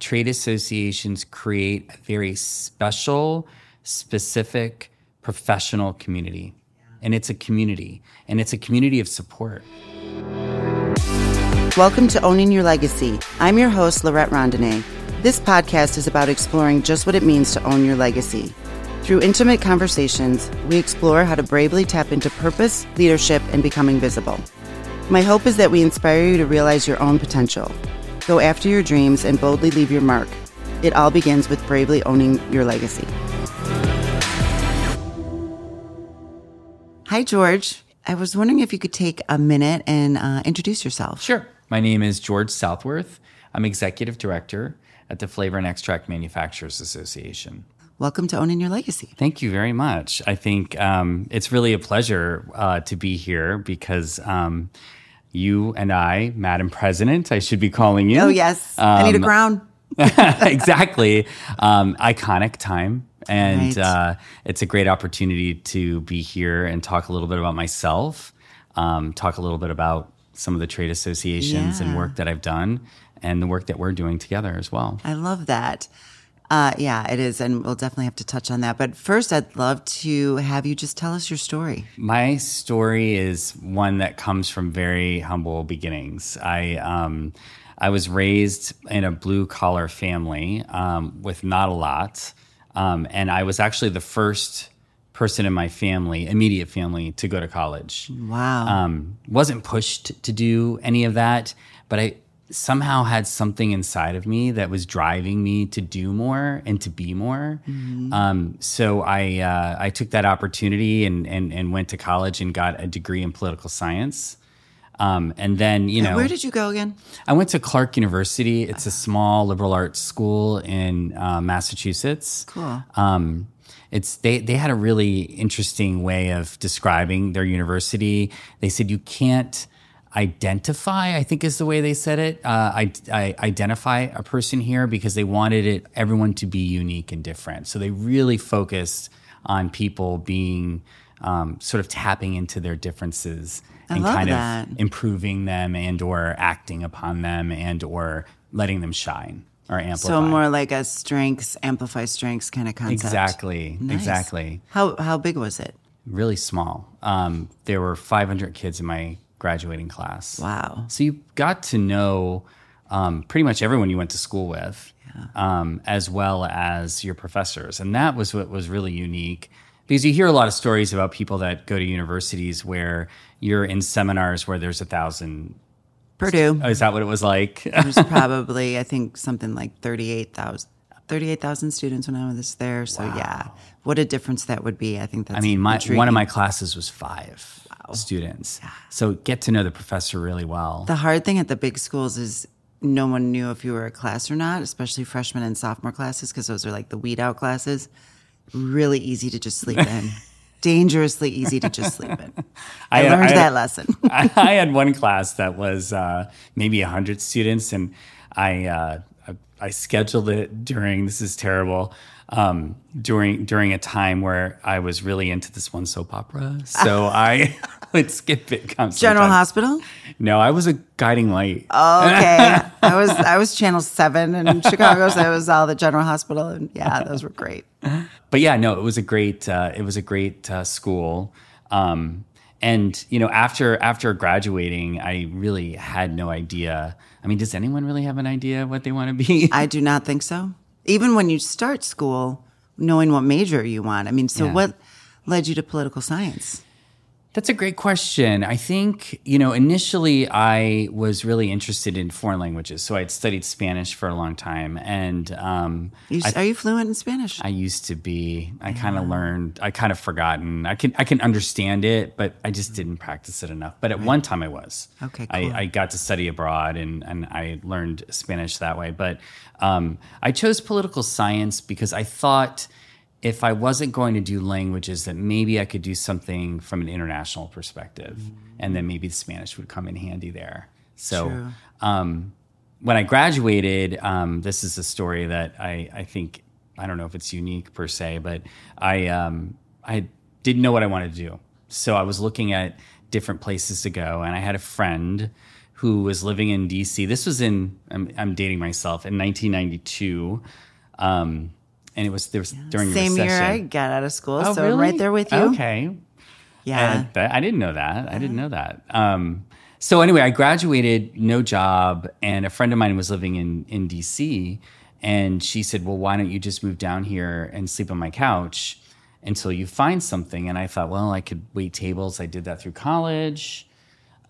trade associations create a very special, specific, professional community. And it's a community, and it's a community of support. Welcome to Owning Your Legacy. I'm your host, Laurette Rondenet. This podcast is about exploring just what it means to own your legacy. Through intimate conversations, we explore how to bravely tap into purpose, leadership, and becoming visible. My hope is that we inspire you to realize your own potential. Go after your dreams and boldly leave your mark. It all begins with bravely owning your legacy. Hi, George. I was wondering if you could take a minute and uh, introduce yourself. Sure. My name is George Southworth. I'm executive director at the Flavor and Extract Manufacturers Association. Welcome to Owning Your Legacy. Thank you very much. I think um, it's really a pleasure uh, to be here because um, you and I, Madam President, I should be calling you. Oh, yes. I need a Um, crown. exactly. Um, iconic time. And Right. uh, it's a great opportunity to be here and talk a little bit about myself, um, talk a little bit about some of the trade associations and work that I've done and the work that we're doing together as well. I love that. Uh, yeah, it is. And we'll definitely have to touch on that. But first, I'd love to have you just tell us your story. My story is one that comes from very humble beginnings. I um, I was raised in a blue collar family um, with not a lot, um, and I was actually the first person in my family, immediate family, to go to college. Wow. Um, wasn't pushed to do any of that, but I somehow had something inside of me that was driving me to do more and to be more. Um, so I uh, I took that opportunity and, and and went to college and got a degree in political science. Um, and then you know Where did you go again? I went to Clark University. It's a small liberal arts school in uh, Massachusetts. Cool. Um, it's they they had a really interesting way of describing their university. They said you can't identify. I think is the way they said it. Uh, I, I identify a person here because they wanted it everyone to be unique and different. So they really focused on people being um, sort of tapping into their differences I and kind that. of improving them and or acting upon them and or letting them shine or amplify. So more like a strengths, amplify strengths kind of concept. exactly, Nice. exactly. How how big was it? Really small. Um, there were 500 kids in my graduating class. Wow. So you got to know um, pretty much everyone you went to school with, um, as well as your professors, and that was what was really unique. Because you hear a lot of stories about people that go to universities where you're in seminars where there's a thousand. Purdue. Oh, is that what it was like? There's probably I think something like 38,000 38,000 students when I was there. So yeah, what a difference that would be. I think that's I mean, my one of my classes was five students, so get to know the professor really well. The hard thing at the big schools is no one knew if you were a class or not, especially freshman and sophomore classes, because those are like the weed out classes. Really easy to just sleep in. Dangerously easy to just sleep in. I, I- learned I- that lesson. I, I had one class that was uh, maybe hundred students, and I, uh, I scheduled it during. This is terrible. Um, during during a time where I was really into this one soap opera, so I would skip it. Come General sometimes. Hospital. No, I was a guiding light. Oh, okay. I was I was Channel Seven in Chicago, so it was all the General Hospital, and yeah, those were great. but yeah, no, it was a great uh, it was a great uh, school. Um, and you know, after after graduating, I really had no idea. I mean, does anyone really have an idea what they want to be? I do not think so. Even when you start school, knowing what major you want. I mean, so Yeah. what led you to political science? That's a great question. I think, you know, initially I was really interested in foreign languages. So I'd studied Spanish for a long time. And um, You, are you fluent in Spanish? I used to be. I kind of learned, I kind of forgotten. I can, I can understand it, but I just didn't practice it enough. But at one time I was. Okay, cool. I, I got to study abroad and, and I learned Spanish that way. But um, I chose political science because I thought if I wasn't going to do languages, that maybe I could do something from an international perspective, and then maybe the Spanish would come in handy there. So, um, when I graduated, um, this is a story that I, I think I don't know if it's unique per se, but I um, I didn't know what I wanted to do, so I was looking at different places to go, and I had a friend who was living in DC. This was in I'm, I'm dating myself in 1992. Um, and it was there was during Same year. I got out of school, Oh, so I'm right there with you. Okay, Yeah. and I didn't know that. I didn't know that. Um, so anyway, I graduated, no job, and a friend of mine was living in in DC, and she said, "Well, why don't you just move down here and sleep on my couch until you find something?" And I thought, well, I could wait tables. I did that through college.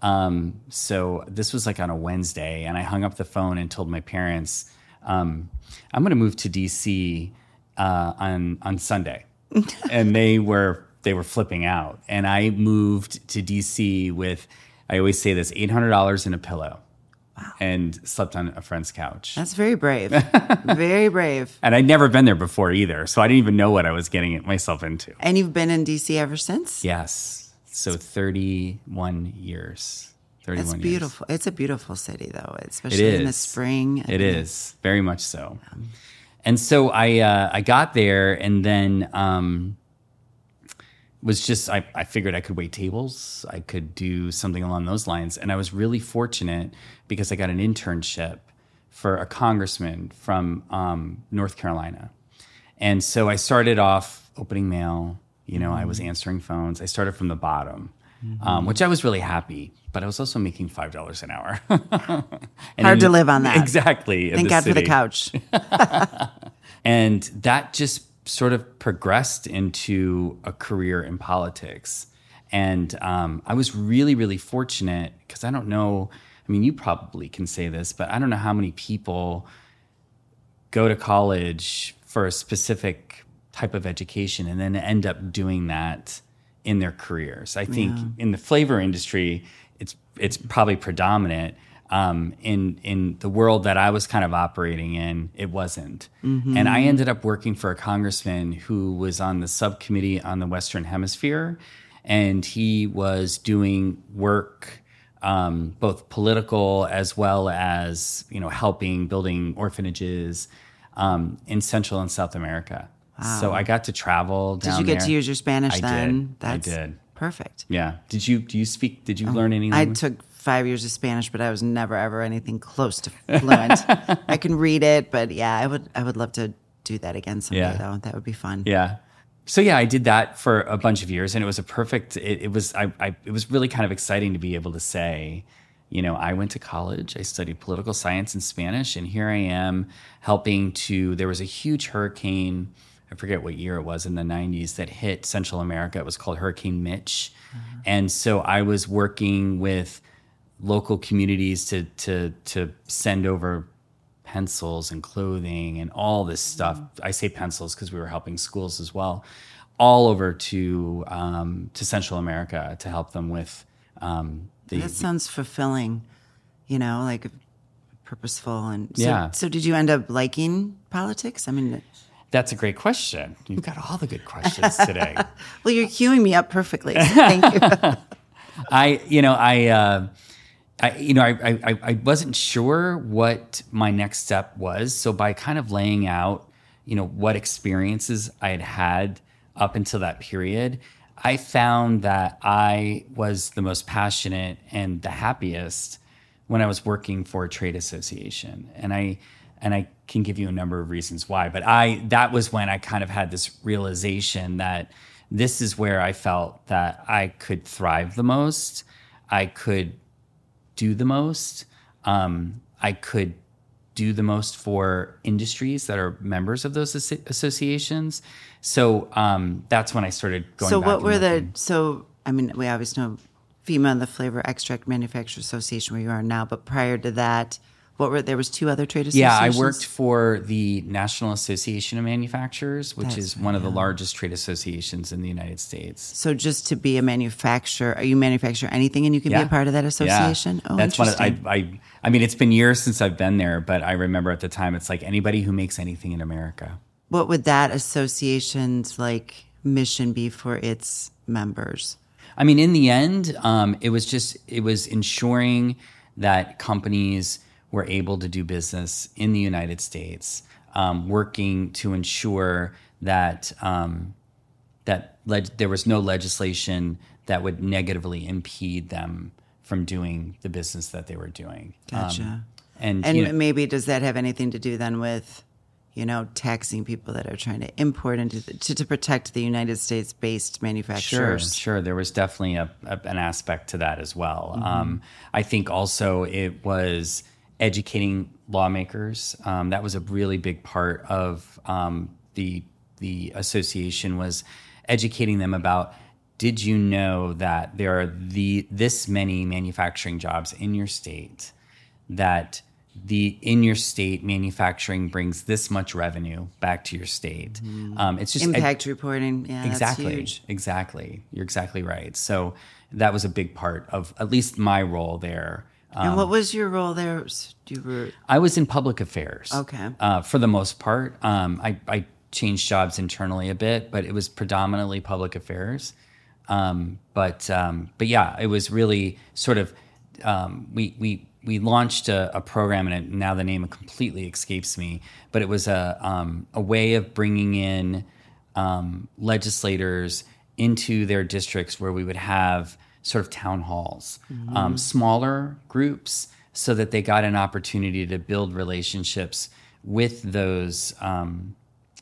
Um, so this was like on a Wednesday, and I hung up the phone and told my parents, um, "I'm going to move to DC uh, on on Sunday," and they were they were flipping out. And I moved to DC with I always say this eight hundred dollars in a pillow, and slept on a friend's couch. That's very brave. very brave. and I'd never been there before either, so I didn't even know what I was getting myself into. And you've been in DC ever since? Yes, so thirty one years. Thirty It's one. beautiful. It's a beautiful city, though, especially in the spring. It is very much so. And so I uh, I got there and then um, was just I, I figured I could wait tables. I could do something along those lines. And I was really fortunate because I got an internship for a congressman from um, North Carolina. And so I started off opening mail. You know, I was answering phones. I started from the bottom, um, which I was really happy. But I was also making five dollars an hour. And Hard in- to live on that. Exactly. Thank God for the couch. And that just sort of progressed into a career in politics. And um, I was really, really fortunate because I don't know, I mean, you probably can say this, but I don't know how many people go to college for a specific type of education and then end up doing that in their careers. I think in the flavor industry, it's it's probably predominant. Um, in in the world that I was kind of operating in, it wasn't. And I ended up working for a congressman who was on the subcommittee on the Western Hemisphere, and he was doing work um, both political as well as you know helping building orphanages um, in Central and South America. So I got to travel. Did you get there. to use your Spanish I then? Did. I did. Perfect. Yeah. Did you do you speak? Did you oh, learn any? I took five years of Spanish, but I was never ever anything close to fluent. I can read it, but yeah, I would I would love to do that again someday Yeah. though. That would be fun. Yeah. So yeah, I did that for a bunch of years, and it was a perfect. It, it was I, I. It was really kind of exciting to be able to say, you know, I went to college. I studied political science and Spanish, and here I am helping to. There was a huge hurricane. I forget what year it was in the 90s that hit Central America. It was called Hurricane Mitch. And so I was working with local communities to to to send over pencils and clothing and all this stuff. I say pencils because we were helping schools as well, all over to um, to Central America to help them with um, the. That sounds fulfilling, you know, like purposeful and so, Yeah. So did you end up liking politics? I mean, That's a great question. You've got all the good questions today. well, you're queuing me up perfectly. So thank you. I, you know, I, uh, I, you know, I, I, I wasn't sure what my next step was. So by kind of laying out, you know, what experiences I had had up until that period, I found that I was the most passionate and the happiest when I was working for a trade association. And I, and I can give you a number of reasons why, but I, that was when I kind of had this realization that this is where I felt that I could thrive the most. I could do the most. Um, I could do the most for industries that are members of those asso- associations. So um, that's when I started going. so what were the so I mean we obviously know FEMA and the Flavor Extract Manufacturers Association where you are now, but prior to that, what were there was two other trade associations. Yeah. I worked for the National Association of Manufacturers, which That's is right, one of the yeah. largest trade associations in the United States. So just to be a manufacturer, are you manufacture anything and you can be a part of that association? Yeah. Oh, that's one. Of, I. I, I mean, it's been years since I've been there, but I remember at the time, it's like anybody who makes anything in America. what would that association's like mission be for its members? I mean, in the end, um, it was just it was ensuring that companies were able to do business in the United States, um, working to ensure that um, that leg- there was no legislation that would negatively impede them from doing the business that they were doing. Um, Gotcha. and And you know, maybe does that have anything to do then with, you know, taxing people that are trying to import into the, to, to protect the United States based manufacturers. Sure, sure. There was definitely a, a, an aspect to that as well. Mm-hmm. Um, I think also it was educating lawmakers. Um, that was a really big part of um, the the association was educating them about. Did you know that there are the this many manufacturing jobs in your state? That the in your state manufacturing brings this much revenue back to your state. Um, it's just ed- Impact reporting. Yeah, exactly that's huge. exactly you're exactly right so that was a big part of at least my role there and what was your role there? You were i was in public affairs Okay. uh, for the most part um, I, I changed jobs internally a bit but it was predominantly public affairs um, but um, but yeah it was really sort of um, we we we launched a, a program and it, now the name completely escapes me but it was a um, a way of bringing in um, legislators into their districts where we would have sort of town halls, um, smaller groups, so that they got an opportunity to build relationships with those um,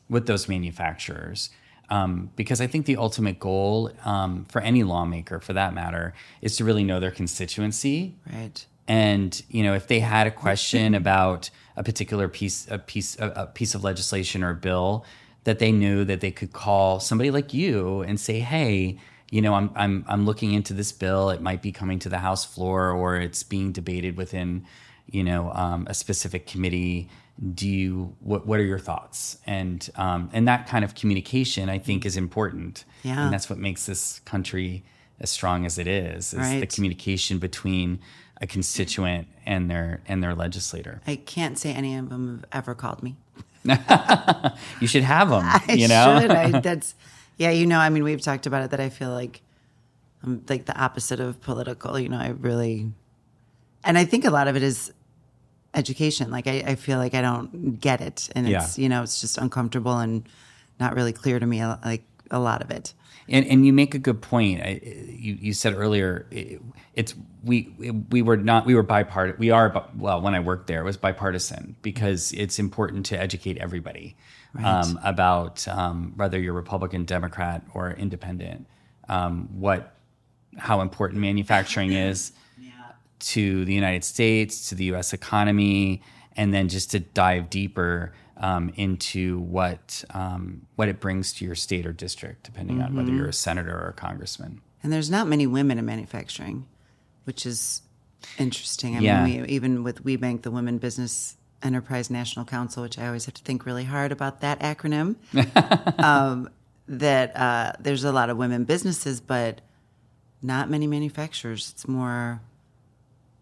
with those manufacturers. Um, because I think the ultimate goal um, for any lawmaker, for that matter, is to really know their constituency right. and you know if they had a question about a particular piece a piece a, a piece of legislation or bill that they knew that they could call somebody like you and say hey you know I'm I'm I'm looking into this bill it might be coming to the house floor or it's being debated within you know um, a specific committee do you what what are your thoughts and um, and that kind of communication I think is important Yeah. and that's what makes this country as strong as it is is the communication between a constituent and their and their legislator. I can't say any of them have ever called me. You should have them. I you know, should. I, that's yeah. You know, I mean, we've talked about it. That I feel like I'm like the opposite of political. You know, I really, and I think a lot of it is education. Like I, I feel like I don't get it, and it's Yeah. you know, it's just uncomfortable and not really clear to me. Uh, like a lot of it. and and you make a good point. I, you you said earlier it, it's we we were not we were bipartisan. We are well when I worked there it was bipartisan because it's important to educate everybody um, about um, whether you're Republican, Democrat, or Independent. Um, what how important manufacturing is. to the United States, to the U.S. economy, and then just to dive deeper um, into what um, what it brings to your state or district, depending on whether you're a senator or a congressman. And there's not many women in manufacturing, which is interesting. I Yeah. mean, we, even with WBENC, the Women Business Enterprise National Council, which I always have to think really hard about that acronym, um, that uh, there's a lot of women businesses, but not many manufacturers. It's more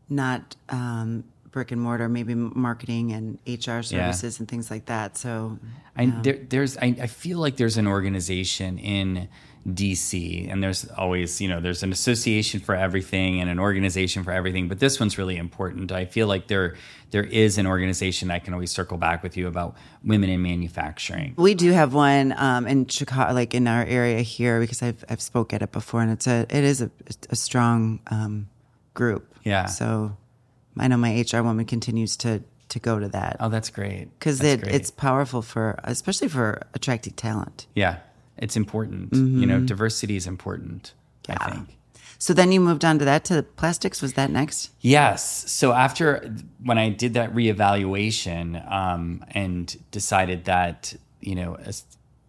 not um, brick and mortar, maybe marketing and HR services and things like that. So I, there, there's, I, I feel like there's an organization in DC, and there's always, you know, there's an association for everything and an organization for everything. But this one's really important. I feel like there, there is an organization I can always circle back with you about women in manufacturing. We do have one um, in Chicago, like in our area here, because I've I've spoke at it before, and it's a it is a, a strong um, group. Yeah. So I know my HR woman continues to to go to that Oh, that's great. because it, great. it's powerful for especially for attracting talent. Yeah, it's important. You know, diversity is important. I think. So then you moved on to that to plastics. Was that next? Yes. So after when I did that reevaluation um, and decided that you know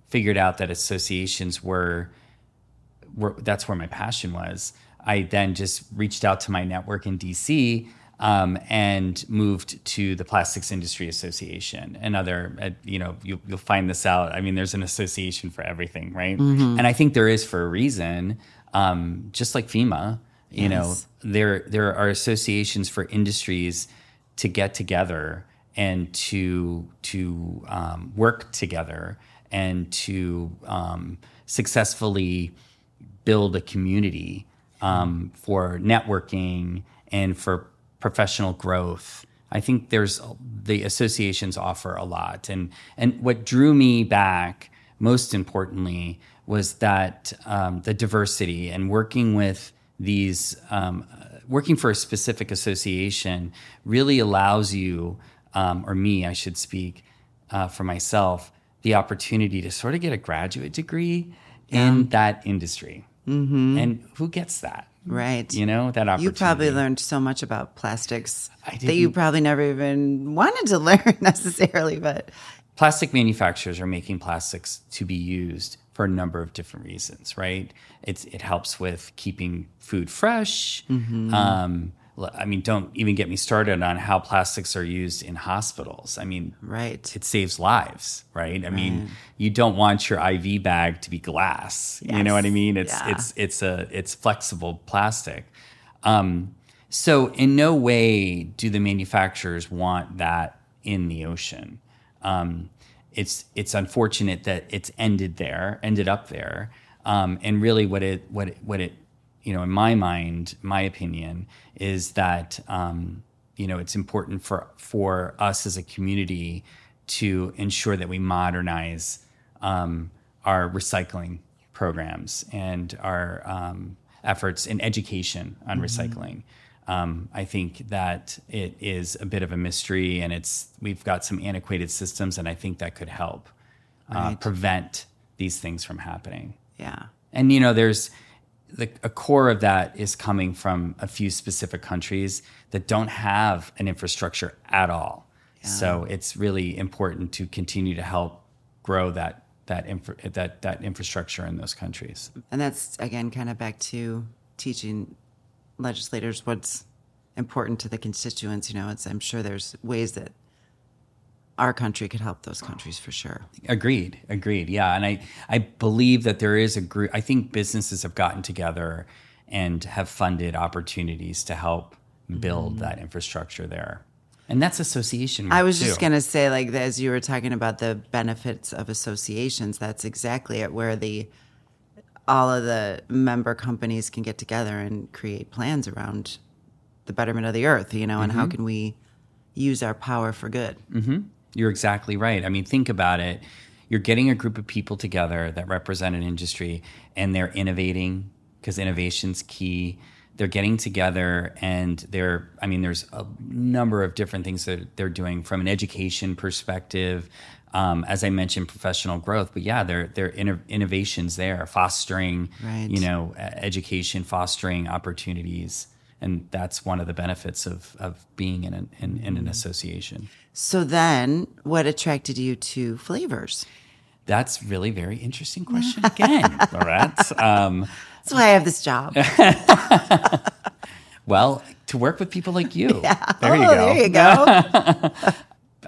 figured out that associations were were that's where my passion was. I then just reached out to my network in DC um, and moved to the Plastics Industry Association. And other, uh, you know, you, you'll find this out. I mean, there's an association for everything, right? And I think there is for a reason. Um, just like FEMA, you know, there there are associations for industries to get together and to to um, work together and to um, successfully build a community um, for networking and for professional growth. I think there's the associations offer a lot, and and what drew me back most importantly was that um, the diversity and working with these um, working for a specific association really allows you, um, or me, I should speak uh, for myself, the opportunity to sort of get a graduate degree in that industry. Mm-hmm. And who gets that? Right. You know, that opportunity. You probably learned so much about plastics that you probably never even wanted to learn necessarily, but plastic manufacturers are making plastics to be used for a number of different reasons, right? It's it helps with keeping food fresh. Um, l- I mean, don't even get me started on how plastics are used in hospitals. I mean, right. it saves lives, right? I mean, you don't want your IV bag to be glass. You know what I mean? It's Yeah. it's it's a it's flexible plastic. Um, so in no way do the manufacturers want that in the ocean. Um, it's it's unfortunate that it's ended there, ended up there, um, and really what it what it, what it you know in my mind, my opinion is that um, you know it's important for for us as a community to ensure that we modernize um, our recycling programs and our um, efforts in education on recycling. Um, I think that it is a bit of a mystery, and it's we've got some antiquated systems, and I think that could help uh, prevent these things from happening. Yeah. And you know, there's the a core of that is coming from a few specific countries that don't have an infrastructure at all. So it's really important to continue to help grow that that infra, that that infrastructure in those countries. And that's again kind of back to teaching legislators what's important to the constituents. You know, it's I'm sure there's ways that our country could help those countries for sure. Agreed. Agreed. Yeah, and I I believe that there is a group. I think businesses have gotten together and have funded opportunities to help build mm-hmm. that infrastructure there, and that's association. I was just gonna say, like as you were talking about the benefits of associations, that's exactly it. Where the all of the member companies can get together and create plans around the betterment of the earth. You know, and how mm-hmm. can we use our power for good? Mm-hmm. You're exactly right. I mean, think about it. You're getting a group of people together that represent an industry and they're innovating because innovation's key. They're getting together and they're, I mean, there's a number of different things that they're doing from an education perspective. Um, as I mentioned, professional growth, but yeah, there there are inno- innovations there, fostering, Right. you know, education, fostering opportunities, and that's one of the benefits of of being in an in, in an association. So then, what attracted you to flavors? That's really very interesting question again, Laurette. Um, That's why I have this job. well, to work with people like you. There oh, you go. there you go.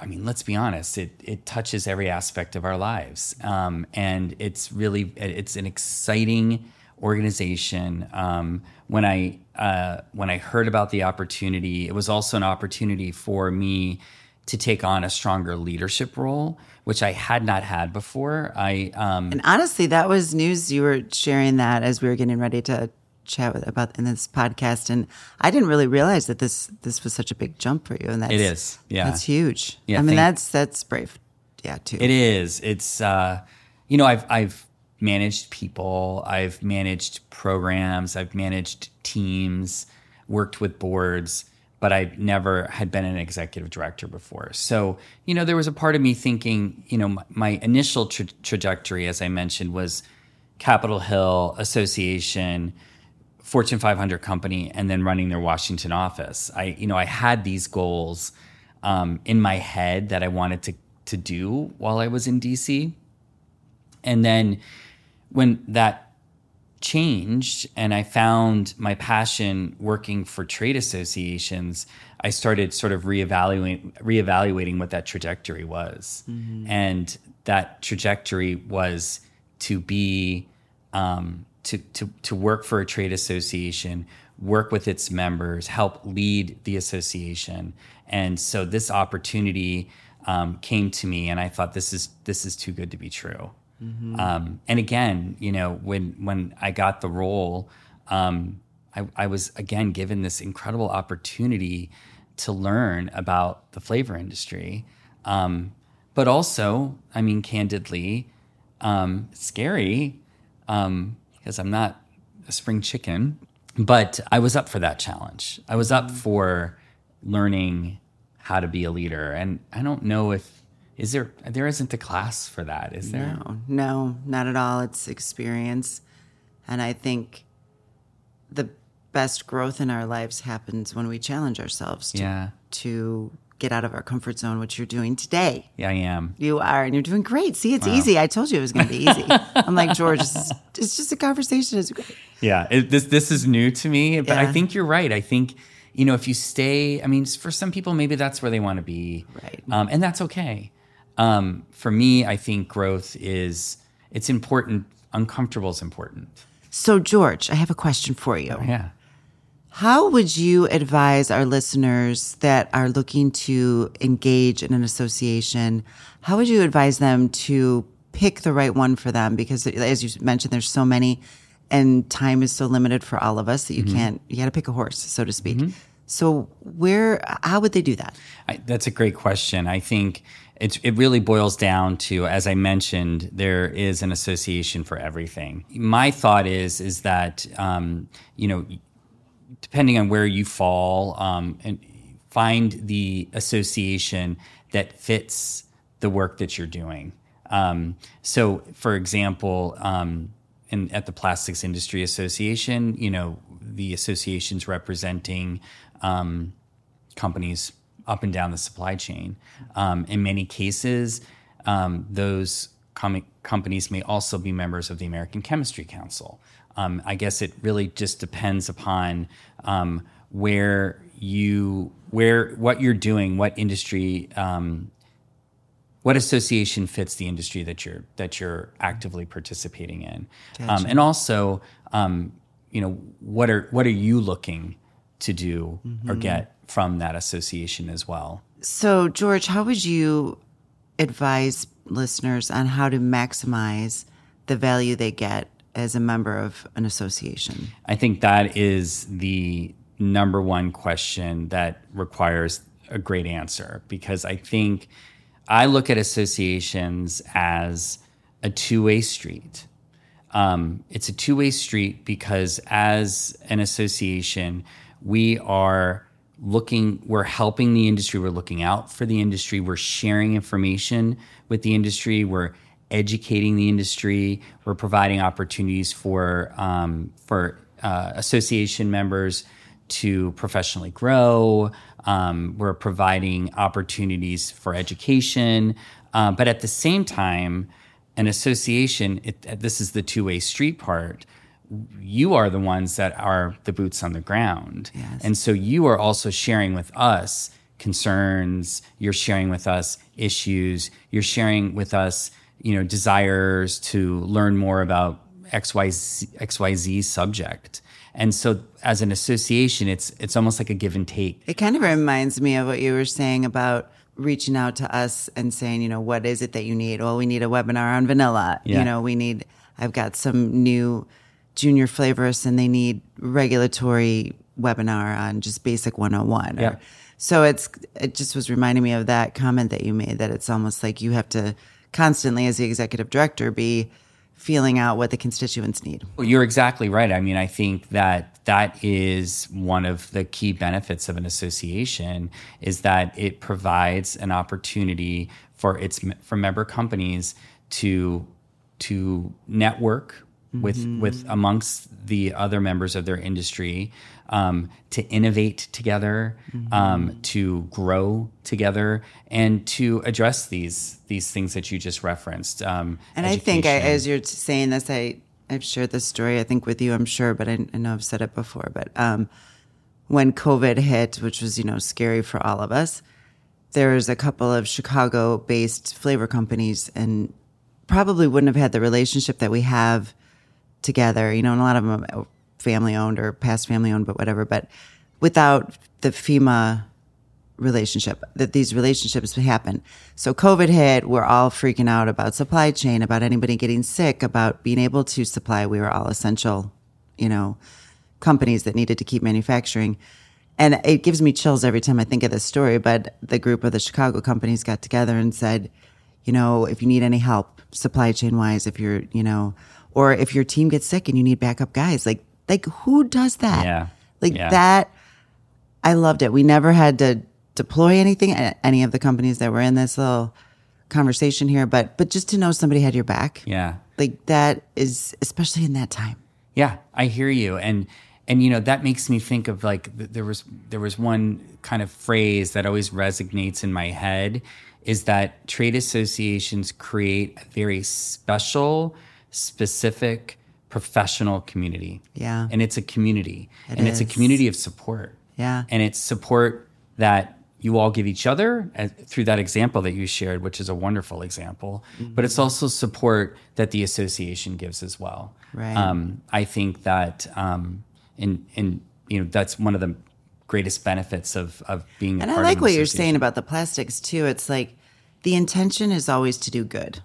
I mean, let's be honest. It it touches every aspect of our lives, um, and it's really it's an exciting organization. Um, when I uh, when I heard about the opportunity, it was also an opportunity for me to take on a stronger leadership role, which I had not had before. I um, And honestly, that was news you were sharing that as we were getting ready to chat with, about in this podcast, and I didn't really realize that this this was such a big jump for you. And that's, It is, yeah. that's huge. Yeah, I mean thank- that's that's brave. Yeah, too. It is. It's uh, you know, I've I've managed people, I've managed programs, I've managed teams, worked with boards, but I never had been an executive director before. So, you know, there was a part of me thinking, you know, my, my initial tra- trajectory, as I mentioned, was Capitol Hill Association, Fortune 500 company, and then running their Washington office. I, you know, I had these goals um, in my head that I wanted to to do while I was in DC, and then when that changed and I found my passion working for trade associations, I started sort of reevaluating reevaluating what that trajectory was. And that trajectory was to be um, to, to to work for a trade association, work with its members, help lead the association. And so this opportunity um, came to me, and I thought this is this is too good to be true. Um, and again, you know, when when I got the role, um, I, I was again given this incredible opportunity to learn about the flavor industry, um, but also, I mean, candidly, um, scary because I'm not a spring chicken. but I was up for that challenge. I was up for learning how to be a leader, and I don't know if is there there isn't a class for that, is there? No, no, not at all. It's experience. And I think the best growth in our lives happens when we challenge ourselves to, Yeah. to get out of our comfort zone, which you're doing today. Yeah, I am. You are, and you're doing great. See, it's easy. I told you it was going to be easy. I'm like, George, it's, just- it's just a conversation. It's great. Yeah, it, this this is new to me, but I think you're right. I think you know if you stay, I mean, for some people maybe that's where they want to be, Right. Um, and that's okay. Um, for me, I think growth is it's important. Uncomfortable is important. So, George, I have a question for you. Yeah. How would you advise our listeners that are looking to engage in an association? How would you advise them to pick the right one for them? Because, as you mentioned, there's so many, and time is so limited for all of us that you can't. You got to pick a horse, so to speak. So, where? How would they do that? I, that's a great question. I think it's, it really boils down to, as I mentioned, there is an association for everything. My thought is is that um, you know, depending on where you fall, um, and find the association that fits the work that you're doing. Um, so, for example, um, in, at the Plastics Industry Association, you know, the associations representing um, companies up and down the supply chain. Um, in many cases, um, those com- companies may also be members of the American Chemistry Council. Um, I guess it really just depends upon um, where you where what you're doing, what industry, um, what association fits the industry that you're that you're actively participating in, um, and also, um, you know, what are what are you looking to do or get from that association as well? So, George, how would you advise listeners on how to maximize the value they get as a member of an association? I think that is the number one question that requires a great answer because I think I look at associations as a two way street. Um, it's a two way street because as an association, we are looking, we're helping the industry, we're looking out for the industry, we're sharing information with the industry, we're educating the industry, we're providing opportunities for um, for uh, association members to professionally grow. Um, we're providing opportunities for education, uh, but at the same time, an association. It, this is the two way street part. You are the ones that are the boots on the ground, Yes. and so you are also sharing with us concerns. You're sharing with us issues. You're sharing with us, you know, desires to learn more about XYZ, XYZ subject. And so as an association, it's it's almost like a give and take. It kind of reminds me of what you were saying about reaching out to us and saying, you know, what is it that you need? Well, we need a webinar on vanilla. Yeah. You know, we need, I've got some new junior flavorists and they need regulatory webinar on just basic 101. or- Yeah. so it's, it just was reminding me of that comment that you made that it's almost like you have to constantly, as the executive director, be feeling out what the constituents need. Well, You're exactly right. I mean, I think that that is one of the key benefits of an association is that it provides an opportunity for its for member companies to to network with with amongst the other members of their industry, um, to innovate together, um, to grow together, and to address these these things that you just referenced. Um, And I think I, as you're saying this, I I've shared this story I think with you, I'm sure, but I, I know I've said it before. But um, when COVID hit, which was you know scary for all of us, there was a couple of Chicago-based flavor companies, and probably wouldn't have had the relationship that we have together. You know, and a lot of them are family owned or past family owned, but whatever. But without the FEMA relationship that these relationships would happen. So COVID hit, we're all freaking out about supply chain, about anybody getting sick, about being able to supply. We were all essential, you know, companies that needed to keep manufacturing. And it gives me chills every time I think of this story. But the group of the Chicago companies got together and said, you know, if you need any help supply chain wise, if you're, you know, or if your team gets sick and you need backup guys, like Like who does that? Yeah. Like Yeah. that I loved it. We never had to deploy anything at any of the companies that were in this little conversation here, but but just to know somebody had your back. Yeah. Like that is especially in that time. Yeah, I hear you, and and you know that makes me think of like th- there was there was one kind of phrase that always resonates in my head is that trade associations create a very special, specific, professional community. Yeah. and it's a community, It and it's a community of support. Yeah. and it's support that you all give each other uh, through that example that you shared, which is a wonderful example. But it's also support that the association gives as well. Right. Um, I think that, um, in in you know, that's one of the greatest benefits of of being. A And I like what you're saying about the plastics too. It's like the intention is always to do good.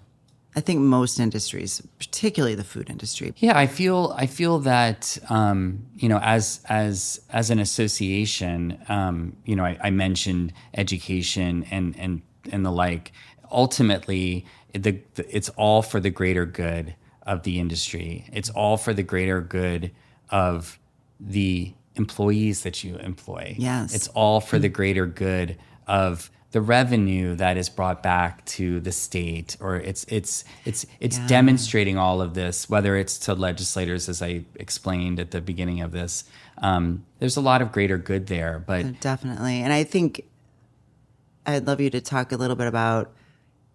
I think most industries, particularly the food industry. Yeah, I feel I feel that um, you know as as as an association, um, you know, I, I mentioned education and and and the like. Ultimately, the, the it's all for the greater good of the industry. It's all for the greater good of the employees that you employ. Yes. it's all for the greater good of the revenue that is brought back to the state or it's it's it's it's Yeah. demonstrating all of this whether it's to legislators as i explained at the beginning of this um, there's a lot of greater good there but Definitely. And I think I'd love you to talk a little bit about,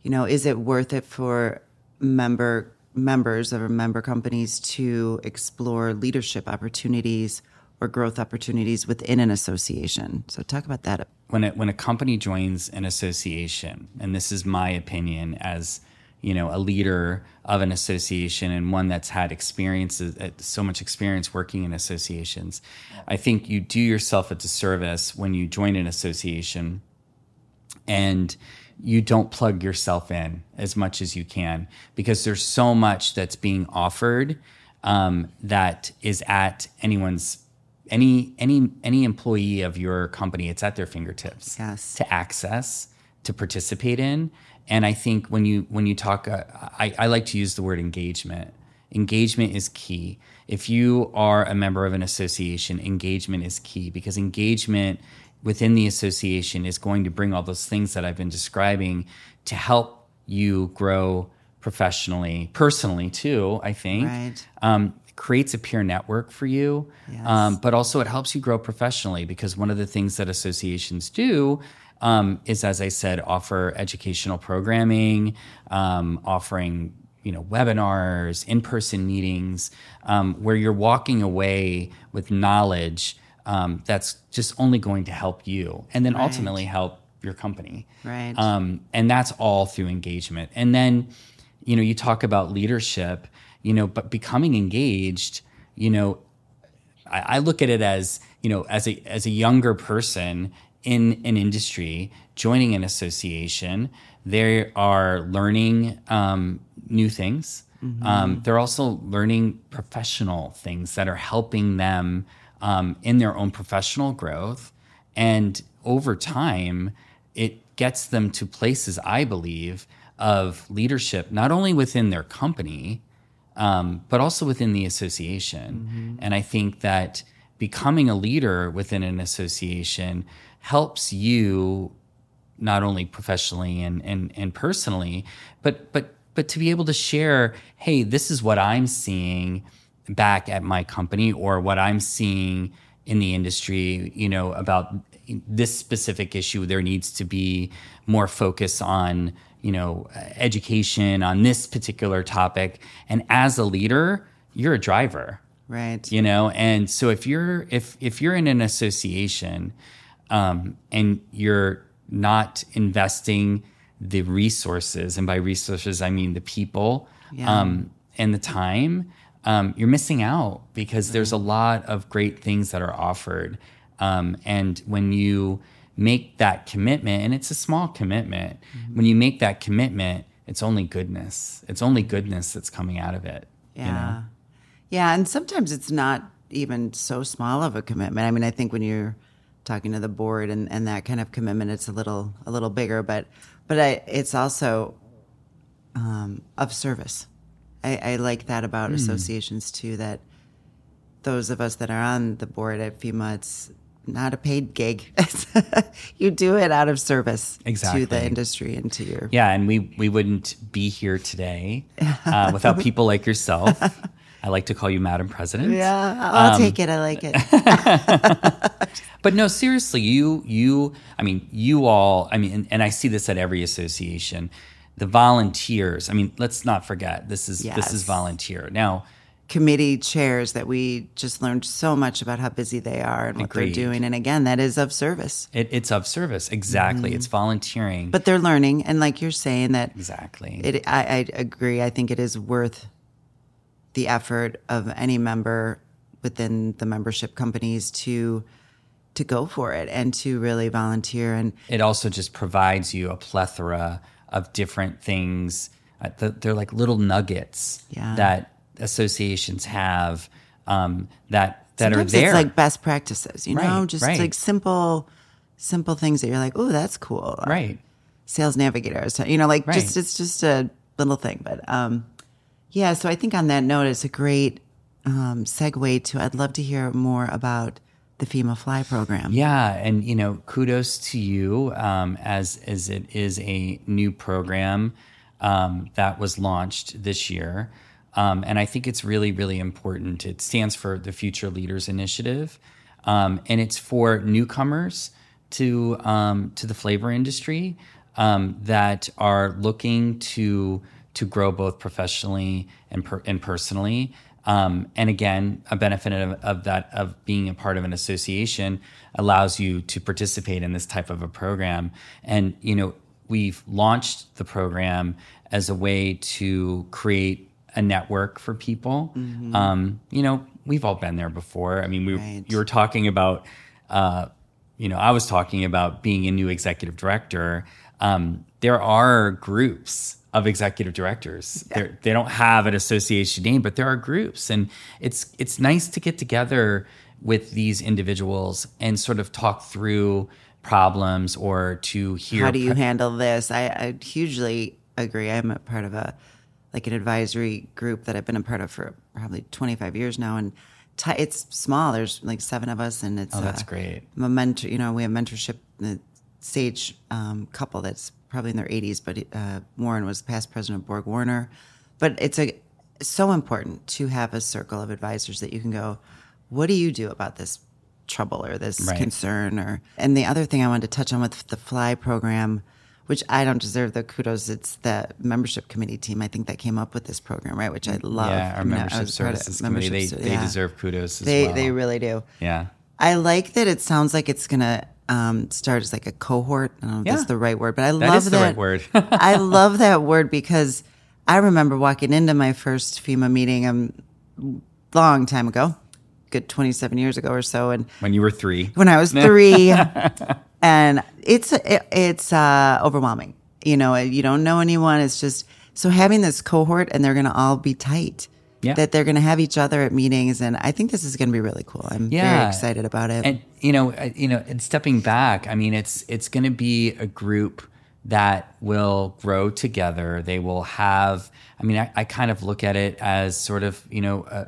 you know, is it worth it for member members of member companies to explore leadership opportunities or growth opportunities within an association? So talk about that. when a, when a company joins an association, and this is my opinion as you know a leader of an association and one that's had experiences uh, so much experience working in associations, I think you do yourself a disservice when you join an association and you don't plug yourself in as much as you can because there's so much that's being offered um, that is at anyone's any any any employee of your company it's at their fingertips Yes. to access to participate in and i think when you when you talk uh, I, I like to use the word engagement engagement is key if you are a member of an association engagement is key because engagement within the association is going to bring all those things that i've been describing to help you grow professionally personally too i think Right. um, creates a peer network for you, um, but also it helps you grow professionally because one of the things that associations do um, is, as I said, offer educational programming, um, offering you know webinars, in-person meetings, um, where you're walking away with knowledge um, that's just only going to help you, and then ultimately help your company. Right. Um, and that's all through engagement. And then, you know, you talk about leadership, you know, but becoming engaged, you know, I, I look at it as, you know, as a as a younger person in an industry joining an association, they are learning um, new things. Um, they're also learning professional things that are helping them um, in their own professional growth. And over time, it gets them to places, I believe, of leadership, not only within their company, um, but also within the association. And I think that becoming a leader within an association helps you not only professionally and, and, and personally, but but but to be able to share, hey, this is what I'm seeing back at my company or what I'm seeing in the industry, you know, about this specific issue. There needs to be more focus on, you know, education on this particular topic. And as a leader, you're a driver Right. you know and so if you're if if you're in an association um, and you're not investing the resources and by resources i mean the people um, and the time um, you're missing out because there's a lot of great things that are offered um, and when you make that commitment and it's a small commitment when you make that commitment it's only goodness it's only goodness that's coming out of it Yeah. you know Yeah. And sometimes it's not even so small of a commitment. I mean, I think when you're talking to the board and, and that kind of commitment, it's a little a little bigger, but but I, it's also um, of service. I, I like that about associations too. That those of us that are on the board at FEMA, it's not a paid gig. you do it out of service Exactly. to the industry and to your Yeah, and we we wouldn't be here today uh, without people like yourself. I like to call you Madam President. Yeah, I'll Um, take it. I like it. But no, seriously, you you I mean, you all, I mean, and, and I see this at every association. The volunteers, I mean, let's not forget this is this is volunteer. Now, Committee chairs that we just learned so much about how busy they are and what Agreed. they're doing. And again, that is of service. it, it's of service. Exactly. Mm-hmm. It's volunteering. But they're learning. And like you're saying, that exactly. it, I, I agree. I think it is worth the effort of any member within the membership companies to to go for it and to really volunteer and it also just provides you a plethora of different things. Uh, they're like little nuggets Yeah. that associations have um, that that sometimes are there. it's like best practices, you know, Right, just right. like simple simple things that you're like, oh, that's cool. right. Sales navigator, I you know, like Right. just it's just a little thing. But um, yeah, so I think on that note, it's a great um, segue to. I'd love to hear more about the FEMA Fly program. Yeah, and you know, kudos to you um, as as it is a new program um, that was launched this year, um, and I think it's really really important. It stands for the Future Leaders Initiative, um, and it's for newcomers to um, to the flavor industry um, that are looking to to grow both professionally and per, and personally. Um, and again, a benefit of, of that of being a part of an association allows you to participate in this type of a program. And you know, we've launched the program as a way to create a network for people. Um, you know, we've all been there before. I mean, we Right. you were talking about. Uh, you know, I was talking about being a new executive director. Um, there are groups of executive directors. They're- They don't have an association name, but there are groups, and it's it's nice to get together with these individuals and sort of talk through problems or to hear. How do you handle this? I, I hugely agree. I'm a part of a like an advisory group that I've been a part of for probably 25 years now, and ti it's small. There's like seven of us, and it's Oh, that's uh, great. A mentor. You know, we have mentorship. The Sage um, couple that's probably in their 80s, but uh, Warren was past president of Borg Warner. But it's a so important to have a circle of advisors that you can go. What do you do about this trouble or this Right. concern? Or and the other thing I wanted to touch on with the Fly program, which I don't deserve the kudos. It's the membership committee team. I think that came up with this program, right? Which I love. yeah, our I mean, I membership of services committee. They membership- they yeah. deserve kudos as They well. they really do. yeah. I like that it sounds like it's gonna um, start as like a cohort. I don't know if Yeah. that's the right word, but I That love that right word. I love that word because I remember walking into my first FEMA meeting a long time ago, good twenty seven years ago or so, and When you were three. when I was three, and it's it, it's uh, overwhelming. You know, you don't know anyone. It's just so having this cohort, and they're going to all be tight. Yeah. That they're going to have each other at meetings, and I think this is going to be really cool. I'm very excited about it. And you know, you know, and stepping back, I mean, it's it's going to be a group that will grow together. They will have. I mean, I, I kind of look at it as sort of you know uh,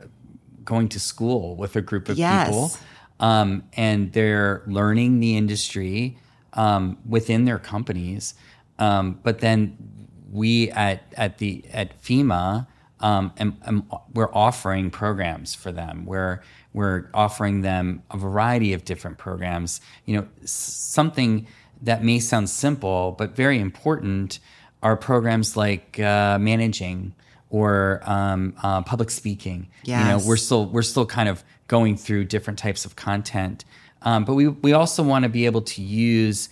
going to school with a group of Yes. people, um, and they're learning the industry um, within their companies. Um, but then we at at the at FEMA um, we're offering programs for them. We're we're offering them a variety of different programs. You know, something that may sound simple but very important are programs like uh, managing or um, uh, public speaking. You know, we're still we're still kind of going through different types of content, um, but we we also want to be able to use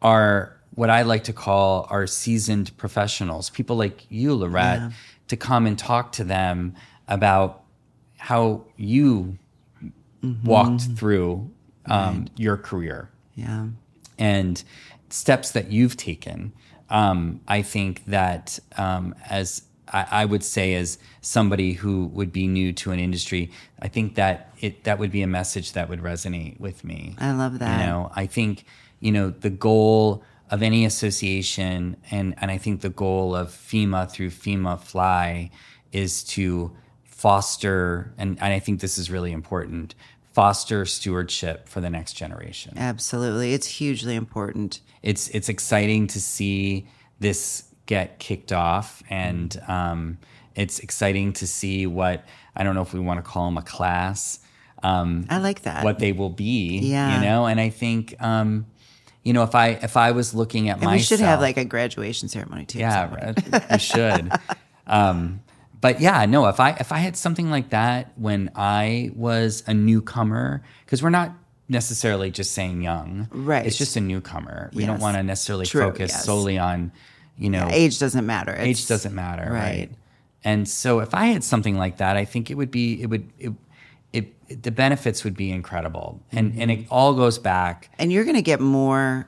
our what I like to call our seasoned professionals, people like you, Laurette, to come and talk to them about how you walked through um, your career yeah. and steps that you've taken. Um, I think that um, as I, I would say, as somebody who would be new to an industry, I think that it that would be a message that would resonate with me. I love that. You know, I think you know the goal of any association, and and I think the goal of FEMA through FEMA Fly is to foster, and, and I think this is really important, foster stewardship for the next generation. Absolutely. It's hugely important. It's it's exciting to see this get kicked off, and um, it's exciting to see what I don't know if we want to call them a class. Um, I like that. what they will be, Yeah. you know, and I think, um, you know, if I if I was looking at and myself, we should have like a graduation ceremony too. yeah, right, we should. Um, but yeah, no. If I if I had something like that when I was a newcomer, because we're not necessarily just saying young, Right. It's just a newcomer. We don't want to necessarily True, focus yes. solely on, you know, Age doesn't matter. age doesn't matter, right. right. And so if I had something like that, I think it would be it would it, it, the benefits would be incredible, and and Mm-hmm. it all goes back. And you're going to get more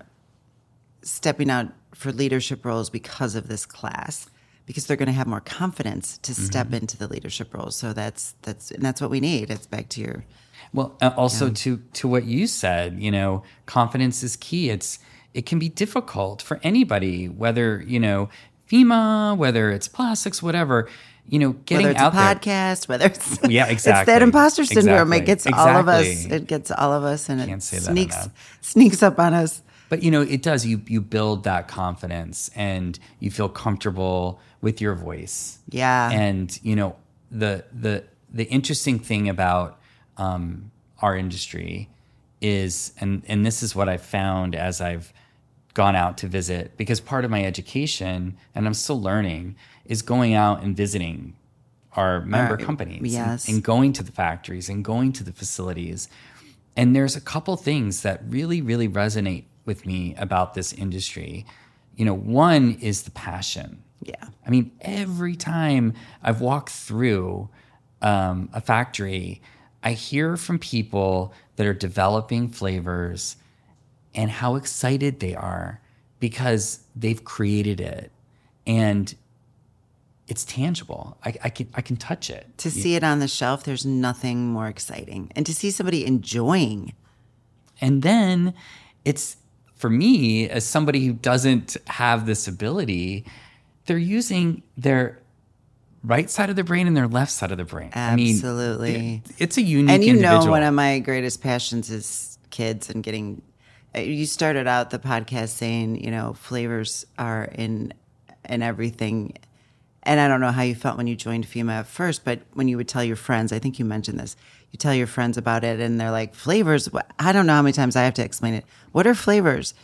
stepping out for leadership roles because of this class because they're going to have more confidence to Mm-hmm. step into the leadership roles. So that's that's and that's what we need. It's back to your Well, uh, also to to what you said, you know, confidence is key. It's it can be difficult for anybody, whether you know FEMA, whether it's plastics, whatever. You know, getting whether it's out a there. podcast, whether it's Yeah, exactly, It's that imposter syndrome. Exactly. It gets all of us. It gets all of us, and Can't it sneaks enough. sneaks up on us. But you know, it does. You you build that confidence, and you feel comfortable with your voice. Yeah. And you know, the the the interesting thing about um, our industry is, and and this is what I've found as I've gone out to visit, because part of my education, and I'm still learning, is going out and visiting our member Our- companies, and- yes. and going to the factories and going to the facilities. And there's a couple things that really, really resonate with me about this industry. You know, one is the passion. Yeah. I mean, every time I've walked through um, a factory, I hear from people that are developing flavors and how excited they are because they've created it and it's tangible. I, I can I can touch it. To see it on the shelf, there's nothing more exciting, and to see somebody enjoying. And then it's for me, as somebody who doesn't have this ability, they're using their right side of the brain and their left side of the brain. I mean, Absolutely. it's a unique and you know one of my greatest passions is kids and getting uh, you started out the podcast saying you know flavors are in in everything. And i don't know how you felt when you joined fema at first but when you would tell your friends i think you mentioned this you tell your friends about it and they're like flavors? I don't know how many times i have to explain it. What are flavors?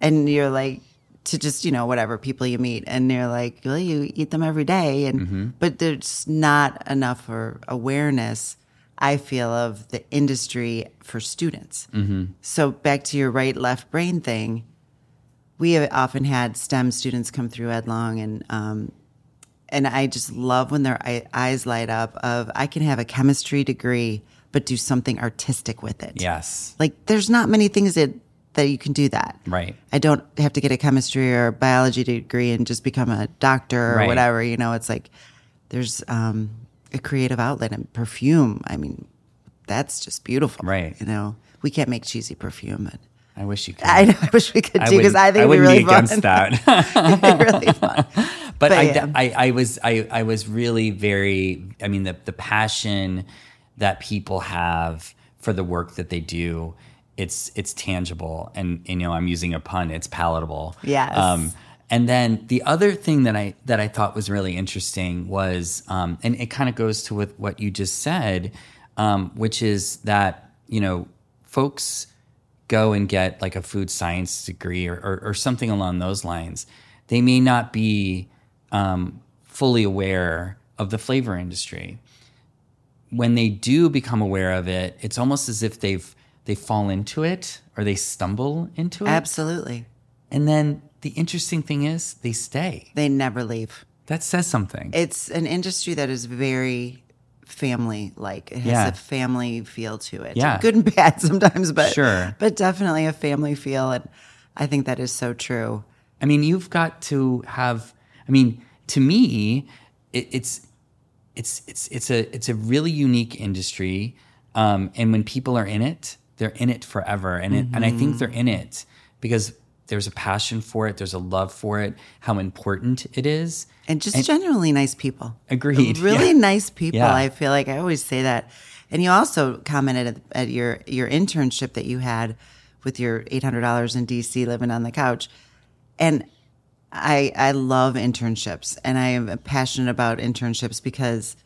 And you're like to just you know whatever people you meet and they're like well you eat them every day. And but there's not enough for awareness i feel of the industry for students. So back to your right left brain thing we have often had stem students come through edlong and um, and i just love when their eye- eyes light up of i can have a chemistry degree but do something artistic with it. Yes, like there's not many things that that you can do that. Right. I don't have to get a chemistry or biology degree and just become a doctor or Right. whatever. You know, it's like there's um, a creative outlet and perfume. I mean, that's just beautiful. Right. You know, we can't make cheesy perfume. But I wish you could. I, know, I wish we could do because I think I be wouldn't really be against fun. that. Really fun. but But I, yeah. I, I was I, I was really very I mean the the passion that people have for the work that they do it's it's tangible and, you know I'm using a pun it's palatable Yes. um, and then the other thing that I that I thought was really interesting was um, and it kind of goes to with what you just said um, which is that you know folks go and get like a food science degree or, or, or something along those lines, they may not be um, fully aware of the flavor industry. When they do become aware of it, it's almost as if they've they fall into it or they stumble into it. Absolutely. And then the interesting thing is they stay. They never leave. That says something. It's an industry that is very family like. It has Yeah. a family feel to it. Yeah. Good and bad sometimes, but Sure. But definitely a family feel and I think that is so true. I mean, you've got to have. I mean, to me, it, it's it's it's it's a it's a really unique industry, um, and when people are in it, they're in it forever, and it, and I think they're mm-hmm. in it because there's a passion for it, there's a love for it, how important it is. and just genuinely nice people. Agreed, Really yeah. nice people. Yeah. I feel like I always say that. And you also commented at, at your your internship that you had with your eight hundred dollars in DC living on the couch, and I I love internships and I am passionate about internships because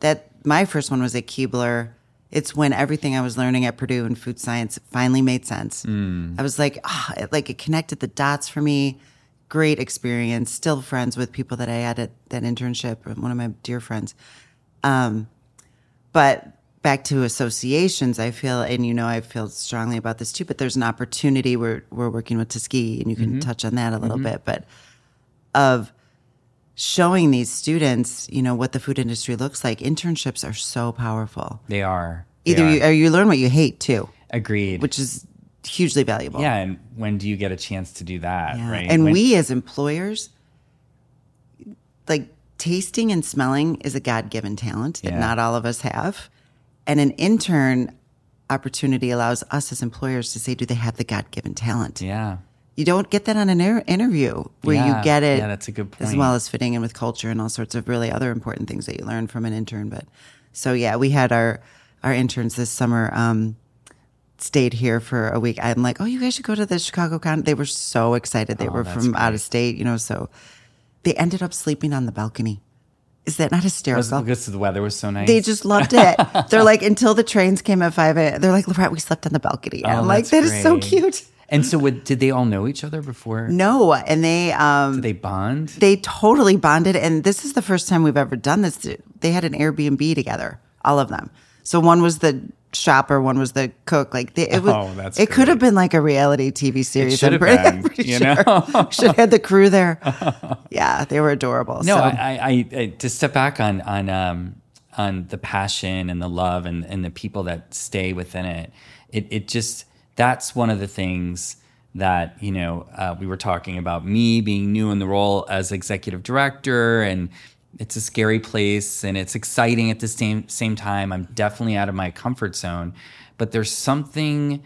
that my first one was at Keebler. It's when everything I was learning at Purdue in food science finally made sense. I was like, ah, it, like it connected the dots for me. Great experience. Still friends with people that I had at that internship. One of my dear friends. Um, but back to associations, I feel, and you know, I feel strongly about this too. But there's an opportunity. We're we're working with Tuskegee, and you can touch on that a little bit. But of showing these students, you know, what the food industry looks like. Internships are so powerful. They are. They Either are. you or you learn what you hate too, agreed. which is hugely valuable. yeah, and when do you get a chance to do that? Yeah. Right. And When- we as employers, like tasting and smelling is a God given talent that Yeah. not all of us have. And an intern opportunity allows us as employers to say, do they have the God given talent? Yeah. You don't get that on an inter- interview where Yeah. you get it. Yeah, that's a good point. As well as fitting in with culture and all sorts of really other important things that you learn from an intern. But so yeah, we had our our interns this summer. Um, stayed here for a week. I'm like, oh, you guys should go to the Chicago Con. They were so excited. They were Oh, that's from out of state, you know. So they ended up sleeping on the balcony. Is that not hysterical? because the weather was so nice. They just loved it. They're like, until the trains came at five. a- They're like, Laurette, we slept on the balcony. Oh, I'm like, that is so cute. And so, would, did they all know each other before? No, and they um Did they bond? they totally bonded and this is the first time we've ever done this they had an airbnb together all of them so one was the shopper one was the cook like they, it was Oh, that's it could have been like a reality tv series should have pretty- been, pretty you sure. know? should have had the crew there yeah they were adorable No, so, I, I, I to step back on on um, on the passion and the love and, and the people that stay within it. It it just that's one of the things that you know uh, we were talking about me being new in the role as executive director and it's a scary place and it's exciting at the same same time. I'm definitely out of my comfort zone, but there's something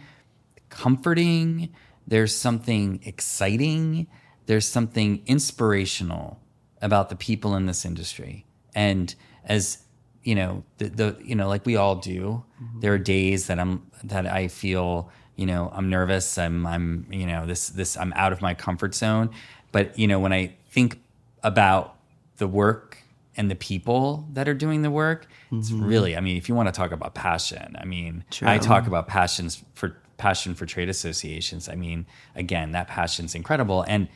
comforting. There's something exciting. There's something inspirational about the people in this industry. And as you know, the, the you know, like we all do, there are days that I'm that I feel, you know, I'm nervous. I'm I'm you know this this I'm out of my comfort zone. But you know, when I think about the work and the people that are doing the work, it's mm-hmm. really. I mean, if you want to talk about passion, I mean, I talk about passions for passion for trade associations. I mean, again, that passion's incredible. And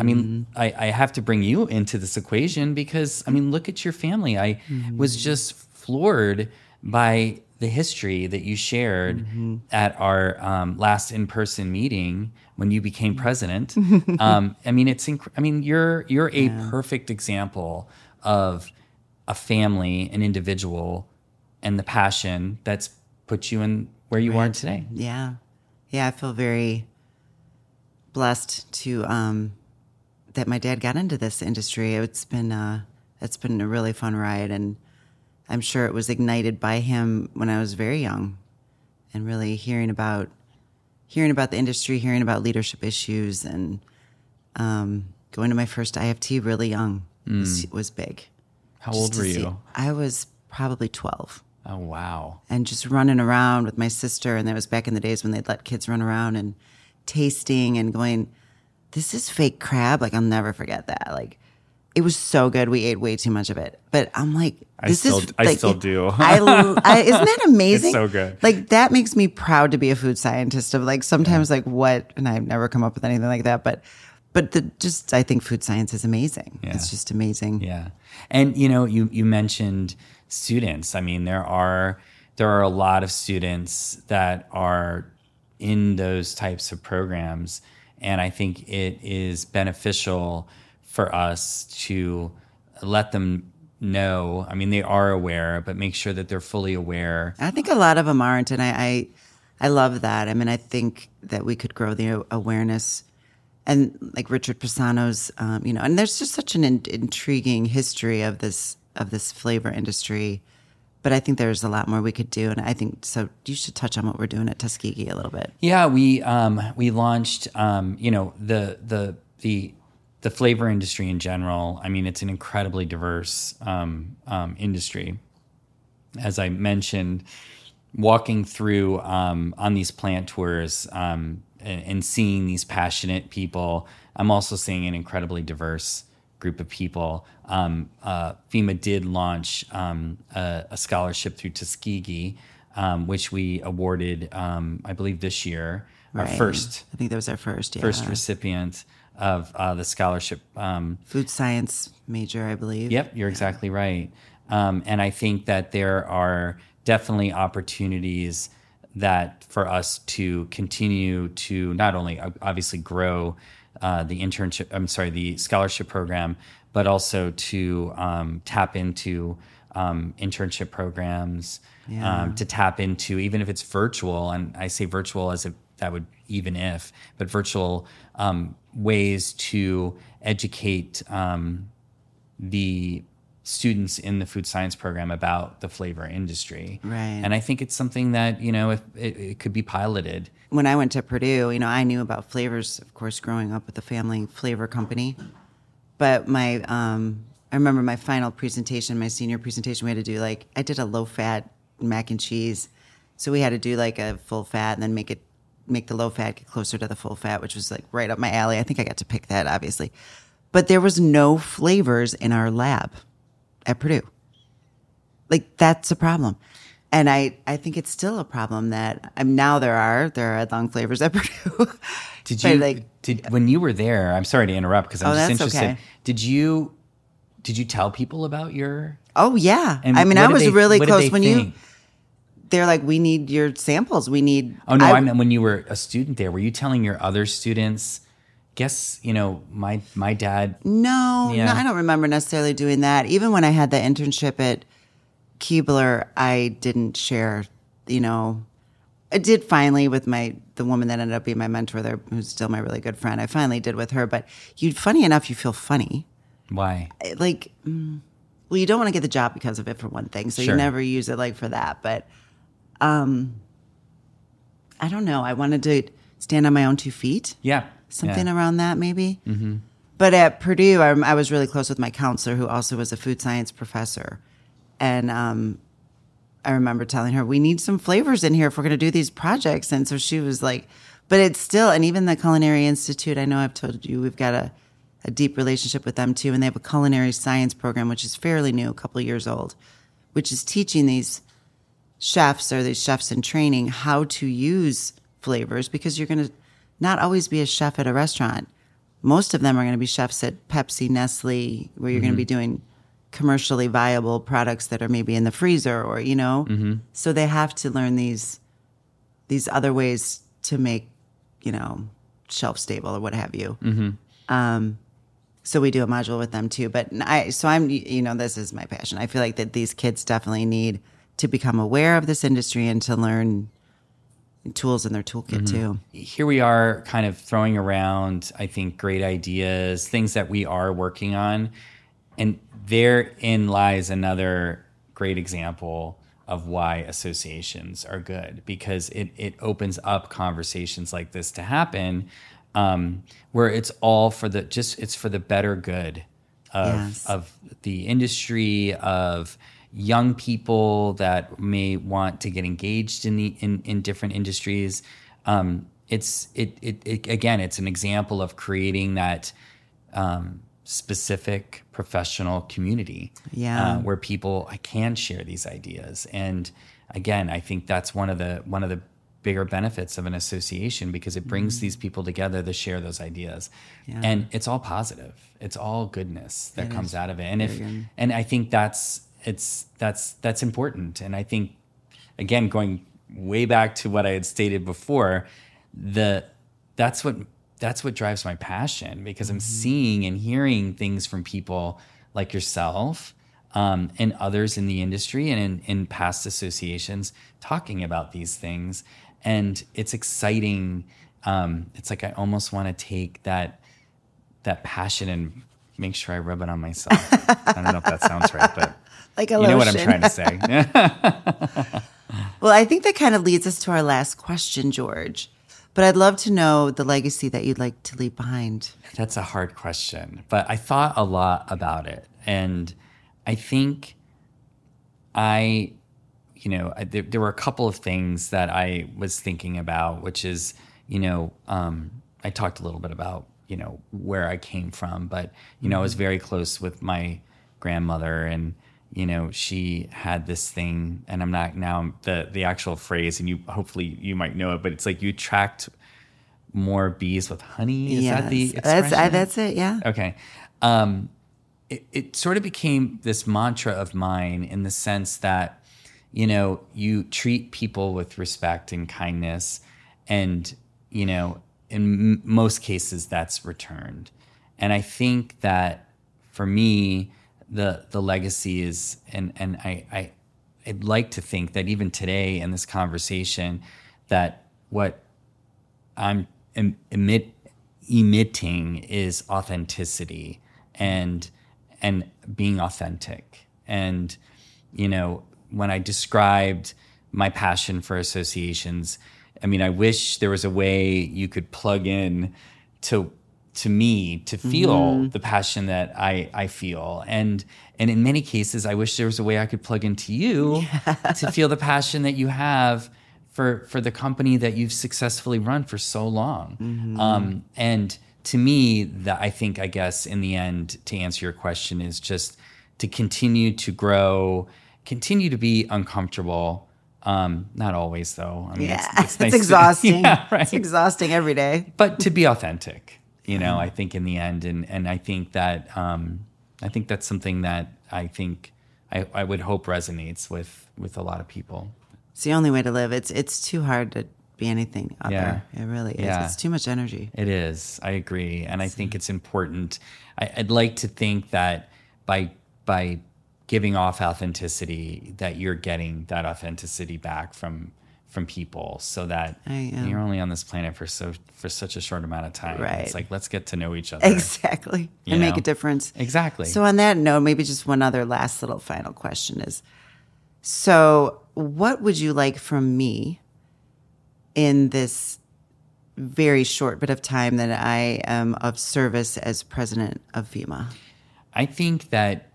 I mean, mm-hmm. I, I have to bring you into this equation because I mean, look at your family. I mm-hmm. was just floored by the history that you shared at our um, last in-person meeting when you became president. um, I mean, it's inc- I mean, you're you're a perfect example of a family, an individual, and the passion that's put you in where you are today. yeah. Yeah i feel very blessed to um that my dad got into this industry. It's been uh it's been a really fun ride and i'm sure it was ignited by him when i was very young and really hearing about hearing about the industry hearing about leadership issues and um going to my first ift really young was, was big How Just old were see- you? i was probably 12 Oh wow. and just running around with my sister. And that was back in the days when they'd let kids run around and tasting and going, this is fake crab. Like, I'll never forget that. Like, it was so good. We ate way too much of it. But I'm like, I this still- is. I like, still it- do. I, I- isn't that amazing? so good. Like, that makes me proud to be a food scientist. Of like, sometimes, like, what? And I've never come up with anything like that. But, but the just, I think food science is amazing. It's just amazing. Yeah. And you know, you you mentioned students. I mean, there are there are a lot of students that are in those types of programs and I think it is beneficial for us to let them know. I mean, they are aware, but make sure that they're fully aware. I think a lot of them aren't, and I, I, I love that. I mean, I think that we could grow the awareness, and like Richard Pisano's, um, you know, and there's just such an in- intriguing history of this of this flavor industry, but I think there's a lot more we could do, and I think so. You should touch on what we're doing at Tuskegee a little bit. Yeah, we um, we launched, um, you know, the the the the flavor industry in general. I mean, it's an incredibly diverse um, um industry. As I mentioned, walking through um, on these plant tours um, and, and seeing these passionate people, I'm also seeing an incredibly diverse group of people. Um, uh, FEMA did launch um, a, a, scholarship through Tuskegee, um, which we awarded, um, I believe, this year. Our first, I think that was our first, yeah. first recipient of uh, the scholarship. Um, Food science major, I believe. Yep, you're exactly right. Um, and I think that there are definitely opportunities that for us to continue to not only obviously grow uh, the internship, I'm sorry, the scholarship program, but also to um, tap into um, internship programs, yeah. um, to tap into even if it's virtual, and I say virtual as if that would even if, but virtual um, ways to educate um, the students in the food science program about the flavor industry. Right. And I think it's something that, you know, if it, it, could be piloted. When I went to Purdue, you know, I knew about flavors, of course, growing up with the family flavor company. But my, um, I remember my final presentation, my senior presentation, we had to do like, I did a low fat mac and cheese. So we had to do like a full fat and then make it, make the low fat get closer to the full fat, which was like right up my alley. I think I got to pick that, obviously. But there was no flavors in our lab at Purdue. Like that's a problem. And I, I think it's still a problem that um, now there are there are long flavors at Purdue. did you like did when you were there? I'm sorry to interrupt because I'm oh, just interested. Okay. Did you did you tell people about your? Oh yeah, and I mean I was they, really close when think? you. They're like, we need your samples. We need. Oh no, I, I mean when you were a student there, were you telling your other students? guess you know my my dad. No, yeah. no, I don't remember necessarily doing that. Even when I had the internship at Keebler, I didn't share. You know, I did finally with my the woman that ended up being my mentor there, who's still my really good friend. I finally did with her, but you funny enough, you feel funny. Why? Like, mm, well, you don't want to get the job because of it for one thing, so sure. you never use it like for that. But, um, I don't know. I wanted to stand on my own two feet. Yeah something yeah. around that maybe. Mm-hmm. But at Purdue, I, I, was really close with my counselor, who also was a food science professor, and um, I remember telling her we need some flavors in here if we're going to do these projects. And so she was like, "But it's still." And even the Culinary Institute, I know I've told you we've got a, a deep relationship with them too, and they have a culinary science program which is fairly new, a couple years old, which is teaching these chefs or these chefs in training how to use flavors because you're going to not always be a chef at a restaurant. Most of them are going to be chefs at Pepsi, Nestle, where you're mm-hmm. going to be doing commercially viable products that are maybe in the freezer or you know. Mm-hmm. So they have to learn these these other ways to make you know shelf stable or what have you. Mm-hmm. Um, so we do a module with them too. But I so I'm you know this is my passion. I feel like that these kids definitely need to become aware of this industry and to learn tools in their toolkit mm-hmm. too. Here we are kind of throwing around, I think, great ideas, things that we are working on. And therein lies another great example of why associations are good because it, it opens up conversations like this to happen um, where it's all for the just it's for the better good of, yes. of the industry of young people that may want to get engaged in the in, in different industries. Um, it's it, it, it again, it's an example of creating that um, specific professional community, yeah, uh, where people can share these ideas. And again, I think that's one of the one of the bigger benefits of an association because it brings mm these people together to share those ideas yeah. and it's all positive it's all goodness that it comes is. out of it and if and i think that's it's that's that's important. And I think again, going way back to what I had stated before, the that's what that's what drives my passion because I'm mm-hmm. seeing and hearing things from people like yourself um, and others in the industry and in, in past associations talking about these things. And it's exciting. Um, it's like I almost want to take that that passion and make sure I rub it on myself. I don't know if that sounds right, but Like a you know what I'm trying to say. Well, I think that kind of leads us to our last question, George. But I'd love to know the legacy that you'd like to leave behind. That's a hard question, but I thought a lot about it. And I think I, you know, I, there, there were a couple of things that I was thinking about, which is, you know, um, I talked a little bit about, you know, where I came from, but, you know, I was very close with my grandmother and, you know, she had this thing, and I'm not now the the actual phrase, and you hopefully you might know it, but it's like you attract more bees with honey. Is that the Yes. that's I, that's it. Yeah. Okay. Um, it, it sort of became this mantra of mine in the sense that, you know, you treat people with respect and kindness, and, you know, in m- most cases that's returned. And I think that for me, the the legacy is, and and I, I I'd like to think that even today in this conversation, that what I'm em- emit emitting is authenticity and and being authentic. And you know, when I described my passion for associations, I mean, I wish there was a way you could plug in to to me to feel the passion that I I feel. And and in many cases I wish there was a way I could plug into you to feel the passion that you have for for the company that you've successfully run for so long. Um, and to me, that I think I guess in the end, to answer your question, is just to continue to grow, continue to be uncomfortable. Um, not always though. I mean, Yeah. It's, nice to- exhausting. yeah, right It's exhausting every day. but to be authentic you know i think in the end and and i think that um i think that's something that i think i i would hope resonates with with a lot of people It's the only way to live. It's it's too hard to be anything other. Yeah. It really is. Yeah. It's too much energy. it is i agree and i think it's important I, i'd like to think that by by giving off authenticity that you're getting that authenticity back from from people so that you're only on this planet for so for such a short amount of time Right. it's like let's get to know each other Exactly. And make a difference. exactly So on that note, maybe just one other last little final question is so what would you like from me in this very short bit of time that I am of service as president of FEMA? I think that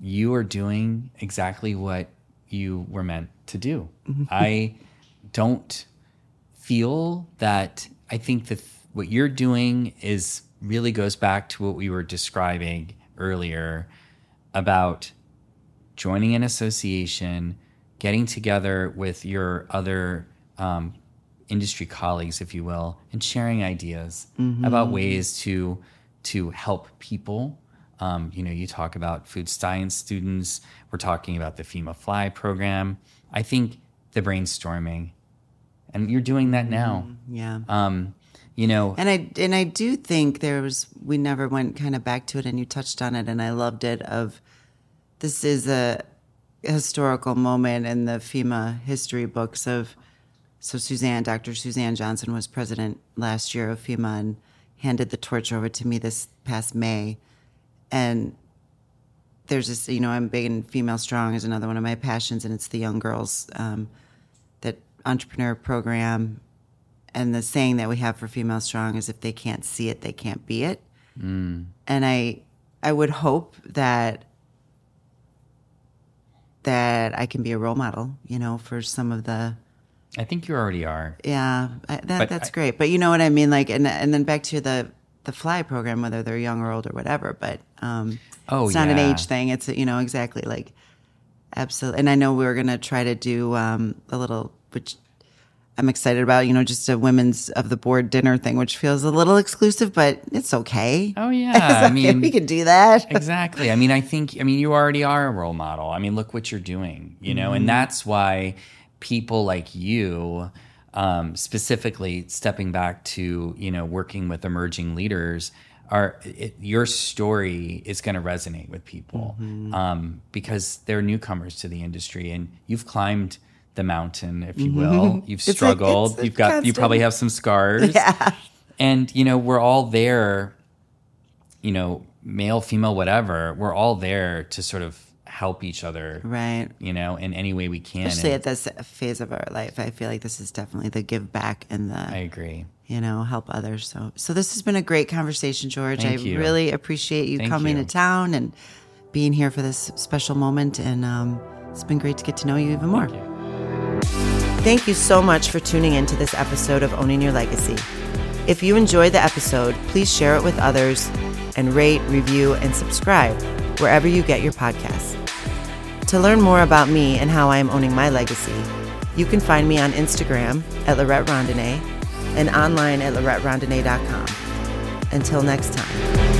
you are doing exactly what you were meant to do. I don't feel that I think that what you're doing is really goes back to what we were describing earlier about joining an association, getting together with your other um, industry colleagues, if you will, and sharing ideas about ways to to help people. Um, you know, you talk about food science students. We're talking about the FEMA Fly program. I think the brainstorming, and you're doing that now. Yeah. Um, you know, And I and I do think there was we never went kind of back to it, and you touched on it, and I loved it. Of this is a historical moment in the FEMA history books of. So Suzanne, Dr. Suzanne Johnson was president last year of FEMA and handed the torch over to me this past May, and there's this you know I'm big in female strong is another one of my passions, and it's the young girls um, that entrepreneur program. And the saying that we have for female strong is if they can't see it they can't be it. And i i would hope that that i can be a role model you know for some of the I think you already are. yeah I, that that's I- great. But you know what i mean? Like and and then back to the the fly program whether they're young or old or whatever but um Oh, it's not an age thing. It's you know exactly like absolutely and i know we were going to try to do um a little which i'm excited about you know just a women's of the board dinner thing which feels a little exclusive but it's okay. Oh yeah, I mean, we can do that. exactly. I mean, I think, I mean, you already are a role model. I mean, look what you're doing, you know, and that's why people like you, um, specifically stepping back to, you know, working with emerging leaders, are it, your story is going to resonate with people um, because they're newcomers to the industry and you've climbed the mountain, if you will. You've struggled. it's a You've got, you probably have some scars. yeah And, you know, we're all there you know, male, female, whatever, we're all there to sort of help each other, Right. You know, in any way we can. Especially And at this phase of our life, I feel like this is definitely the give back and the I agree. you know help others. So, so this has been a great conversation, George. Thank I you. really appreciate you Thank coming you. to town and being here for this special moment. And um, it's been great to get to know you even more. Thank you so much for tuning in to this episode of Owning Your Legacy. If you enjoyed the episode, please share it with others and rate, review, and subscribe wherever you get your podcasts. To learn more about me and how I am owning my legacy, you can find me on Instagram at Laurette Rondenet and online at lauretterondenet.com. Until next time.